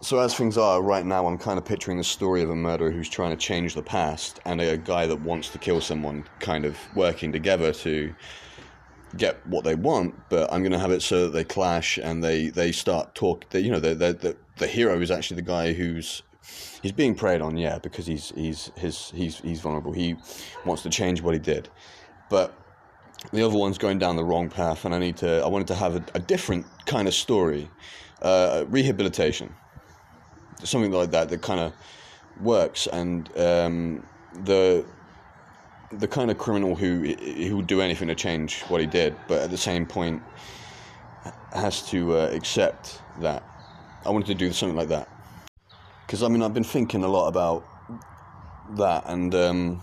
so as things are right now, I'm kind of picturing the story of a murderer who's trying to change the past, and a guy that wants to kill someone, kind of working together to get what they want. But I'm going to have it so that they clash and they they start talk. They, you know, the the the hero is actually the guy who's he's being preyed on, yeah, because he's he's his he's he's vulnerable. He wants to change what he did, but the other one's going down the wrong path, and I need to. I wanted to have a, a different kind of story, uh, rehabilitation, something like that that kind of works, and um, the the kind of criminal who who would do anything to change what he did, but at the same point has to uh, accept that. I wanted to do something like that because I mean I've been thinking a lot about that and um,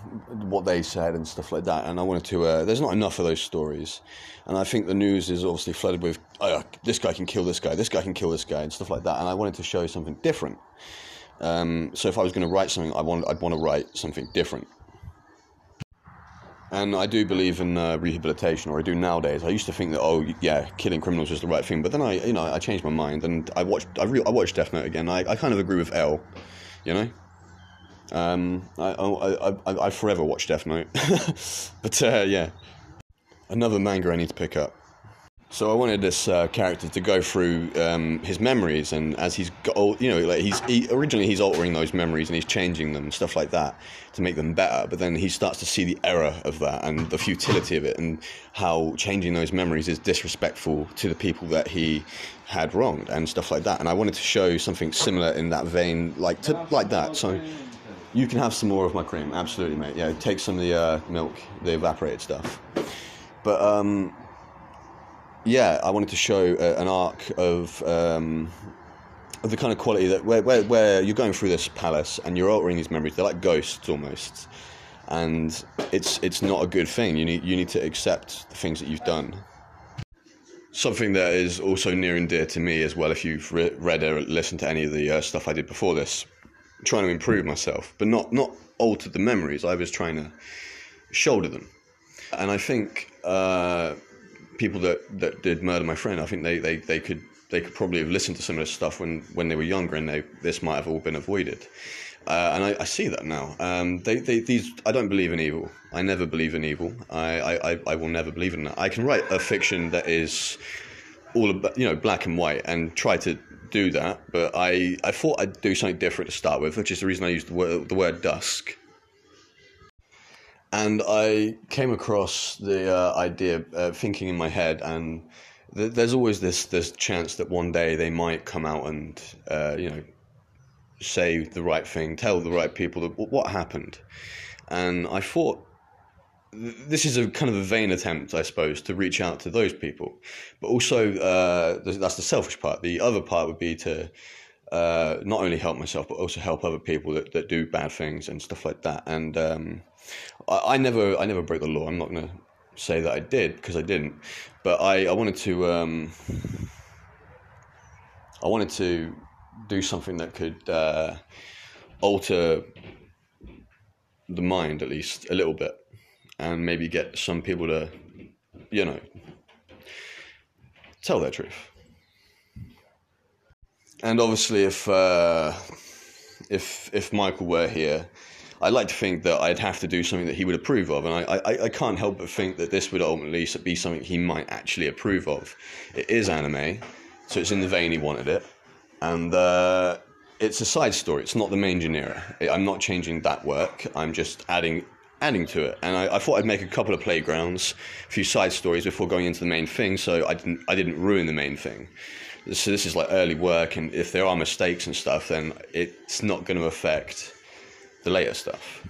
what they said and stuff like that. And I wanted to. Uh, there's not enough of those stories, and I think the news is obviously flooded with oh, this guy can kill this guy, this guy can kill this guy, and stuff like that. And I wanted to show something different. Um, so if I was going to write something, I want I'd want to write something different. And I do believe in uh, rehabilitation, or I do nowadays. I used to think that oh yeah, killing criminals was the right thing, but then I you know I changed my mind and I watched I, re- I watched Death Note again. I, I kind of agree with L, you know. Um, I, I, I, I forever watch Death Note, but uh, yeah, another manga I need to pick up. So I wanted this uh, character to go through um, his memories, and as he's got, you know, like he's he, originally he's altering those memories and he's changing them, stuff like that, to make them better. But then he starts to see the error of that and the futility of it, and how changing those memories is disrespectful to the people that he had wronged and stuff like that. And I wanted to show something similar in that vein, like to, like that. So you can have some more of my cream, absolutely, mate. Yeah, take some of the uh, milk, the evaporated stuff. But um, yeah, I wanted to show uh, an arc of um, of the kind of quality that where, where where you're going through this palace and you're altering these memories. They're like ghosts almost, and it's it's not a good thing. You need you need to accept the things that you've done. Something that is also near and dear to me as well. If you've re- read or listened to any of the uh, stuff I did before this, trying to improve myself, but not not alter the memories. I was trying to shoulder them, and I think uh, people that, that did murder my friend, I think they, they, they could they could probably have listened to some of this stuff when, when they were younger, and they, this might have all been avoided. Uh, and I, I, see that now. Um, they, they, these, I don't believe in evil. I never believe in evil. I, I, I will never believe in that. I can write a fiction that is all about, you know, black and white and try to do that, but I, I thought I'd do something different to start with, which is the reason I used the word, the word dusk. And I came across the uh, idea, uh, thinking in my head, and th- there's always this this chance that one day they might come out and uh, you know say the right thing, tell the right people what happened. And I thought this is a kind of a vain attempt, I suppose, to reach out to those people. But also, uh, that's the selfish part. The other part would be to uh, not only help myself, but also help other people that, that do bad things and stuff like that. And um, I, I, never, I never broke the law. I'm not going to say that I did because I didn't. But I, I wanted to, um, I wanted to do something that could uh, alter the mind at least a little bit and maybe get some people to, you know, tell their truth. And obviously, if uh, if if Michael were here, I'd like to think that I'd have to do something that he would approve of, and I, I, I can't help but think that this would ultimately be something he might actually approve of. It is anime, so it's in the vein he wanted it, and uh, it's a side story. It's not the main genre. I'm not changing that work. I'm just adding adding to it. And I, I, thought I'd make a couple of playgrounds, a few side stories before going into the main thing, so I didn't I didn't ruin the main thing. So this is like early work, and if there are mistakes and stuff, then it's not going to affect the later stuff.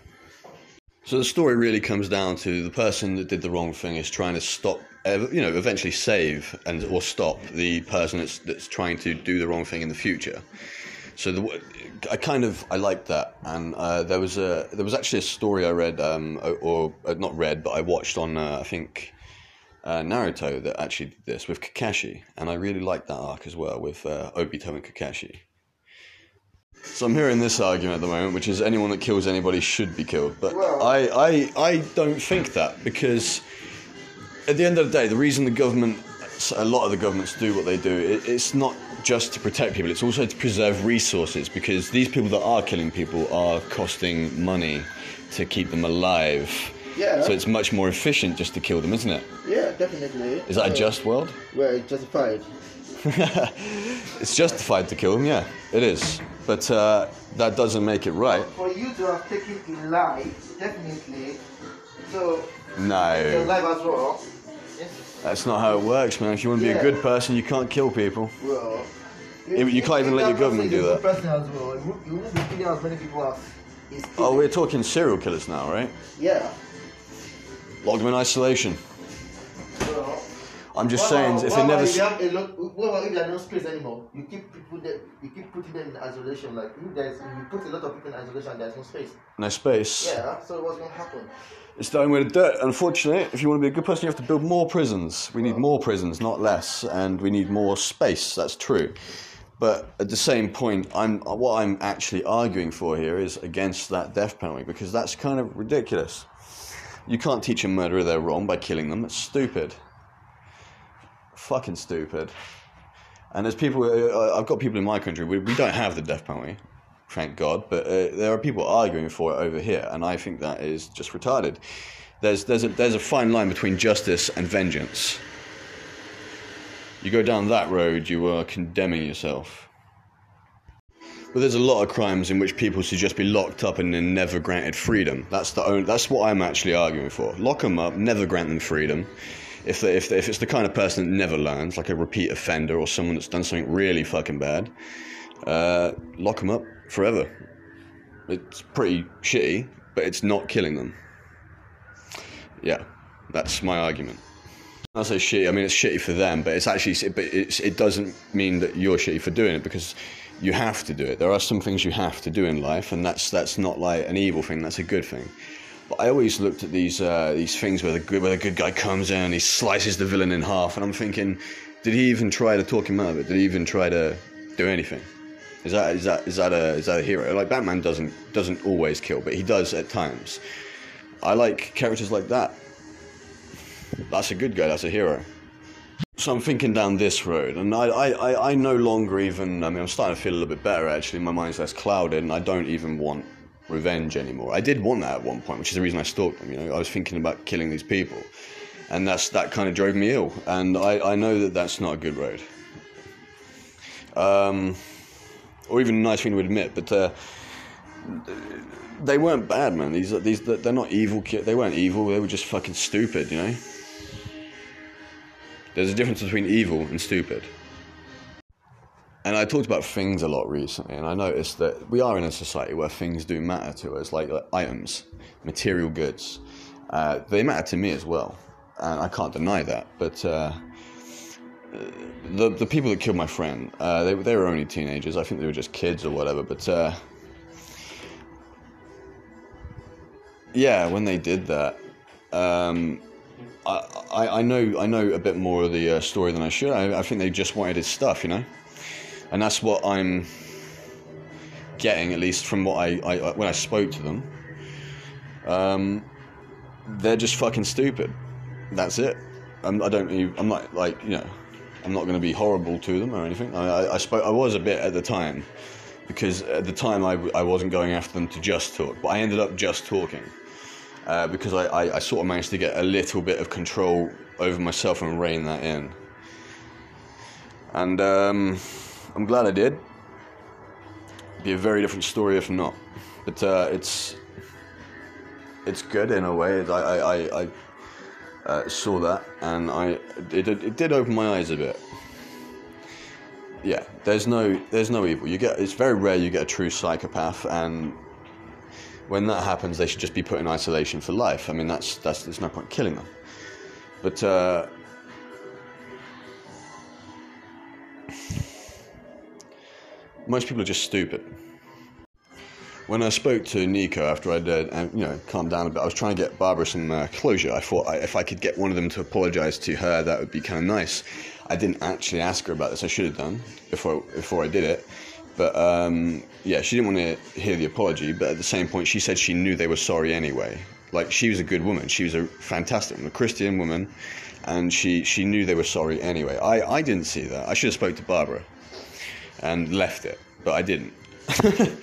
So the story really comes down to the person that did the wrong thing is trying to stop, you know, eventually save and or stop the person that's that's trying to do the wrong thing in the future. So the, I kind of I liked that, and uh, there was a there was actually a story I read, um, or, or uh, not read, but I watched on uh, I think uh, Naruto that actually did this with Kakashi, and I really liked that arc as well with uh, Obito and Kakashi. So I'm hearing this argument at the moment, which is anyone that kills anybody should be killed, but I I I don't think that because at the end of the day, the reason the government a lot of the governments do what they do. It, it's not just to protect people. It's also to preserve resources because these people that are killing people are costing money to keep them alive. Yeah. So it's much more efficient just to kill them, isn't it? Yeah, definitely. Is that a just world? Well, it's justified. it's justified to kill them, yeah, it is. But uh, that doesn't make it right. For you to have taken a life, definitely. So, your No, life as well. Yes. That's not how it works, man. If you want to be a good person, you can't kill people. Well, Yeah, but you can't even let your government do that. that. Person as well. You, you won't be killing as many people as Oh, we're talking serial killers now, right? Yeah. Lock them in isolation. I'm just what saying, about- if they never. if you have what about if there are no space anymore? You keep people there, you keep putting them in isolation. Like if there's, you put a lot of people in isolation, there's no space. No space. Yeah. So what's gonna happen? It's the only way to do it. Unfortunately, if you want to be a good person, you have to build more prisons. We need more prisons, not less, and we need more space. That's true. But at the same point, I'm what I'm actually arguing for here is against that death penalty because that's kind of ridiculous. You can't teach a murderer they're wrong by killing them. It's stupid. Fucking stupid. And there's people. Uh, I've got people in my country. We, we don't have the death penalty, thank God. But uh, there are people arguing for it over here, and I think that is just retarded. There's there's a there's a fine line between justice and vengeance. You go down that road, you are condemning yourself. But there's a lot of crimes in which people should just be locked up and then never granted freedom. That's the only, that's what I'm actually arguing for. Lock them up, never grant them freedom. If they, if they, if it's the kind of person that never learns, like a repeat offender or someone that's done something really fucking bad, uh, lock them up forever. It's pretty shitty, but it's not killing them. Yeah, that's my argument. I say shitty. I mean, it's shitty for them, but it's actually, but it's, it doesn't mean that you're shitty for doing it because you have to do it. There are some things you have to do in life, and that's that's not like an evil thing. That's a good thing. But I always looked at these uh, these things where the good where the good guy comes in and he slices the villain in half, and I'm thinking, did he even try to talk him out of it? Did he even try to do anything? Is that is that is that a is that a hero? Like Batman doesn't doesn't always kill, but he does at times. I like characters like that. That's a good guy. That's a hero. So I'm thinking down this road, and I, I, I, no longer even. I mean, I'm starting to feel a little bit better actually. My mind's less clouded, and I don't even want revenge anymore. I did want that at one point, which is the reason I stalked them. You know, I was thinking about killing these people, and that's that kind of drove me ill. And I, I know that that's not a good road, um, or even a nice thing to admit. But uh, they weren't bad, man. These these they're not evil. They weren't evil. They were just fucking stupid. You know. There's a difference between evil and stupid. And I talked about things a lot recently, and I noticed that we are in a society where things do matter to us, like, like items, material goods. Uh, they matter to me as well, and I can't deny that. But uh, the the people that killed my friend, uh, they they were only teenagers. I think they were just kids or whatever. But uh, yeah, when they did that, um, I, I, know I know a bit more of the uh, story than I should. I, I think they just wanted his stuff, you know, and that's what I'm getting at least from what I, I when I spoke to them. Um, they're just fucking stupid. That's it. I'm, I don't. even- I'm not like you know. I'm not going to be horrible to them or anything. I, I, I spoke. I was a bit at the time because at the time I, I wasn't going after them to just talk, but I ended up just talking uh, because I, I, I sort of managed to get a little bit of control over myself and rein that in. And um, I'm glad I did. It'd Be a very different story if not, but uh, it's it's good in a way. I I, I, I uh, saw that and I it, it did open my eyes a bit. Yeah, there's no there's no evil. You get it's very rare you get a true psychopath and when that happens, they should just be put in isolation for life. I mean, that's that's there's no point killing them. But uh, most people are just stupid. When I spoke to Nico after I'd uh, um, you know calmed down a bit, I was trying to get Barbara some uh, closure. I thought I, if I could get one of them to apologise to her, that would be kind of nice. I didn't actually ask her about this. I should have done before before I did it. But um, yeah, she didn't want to hear the apology. But at the same point, she said she knew they were sorry anyway. Like she was a good woman. She was a fantastic woman, a Christian woman, and she she knew they were sorry anyway. I, I didn't see that. I should have spoke to Barbara. And left it, but I didn't.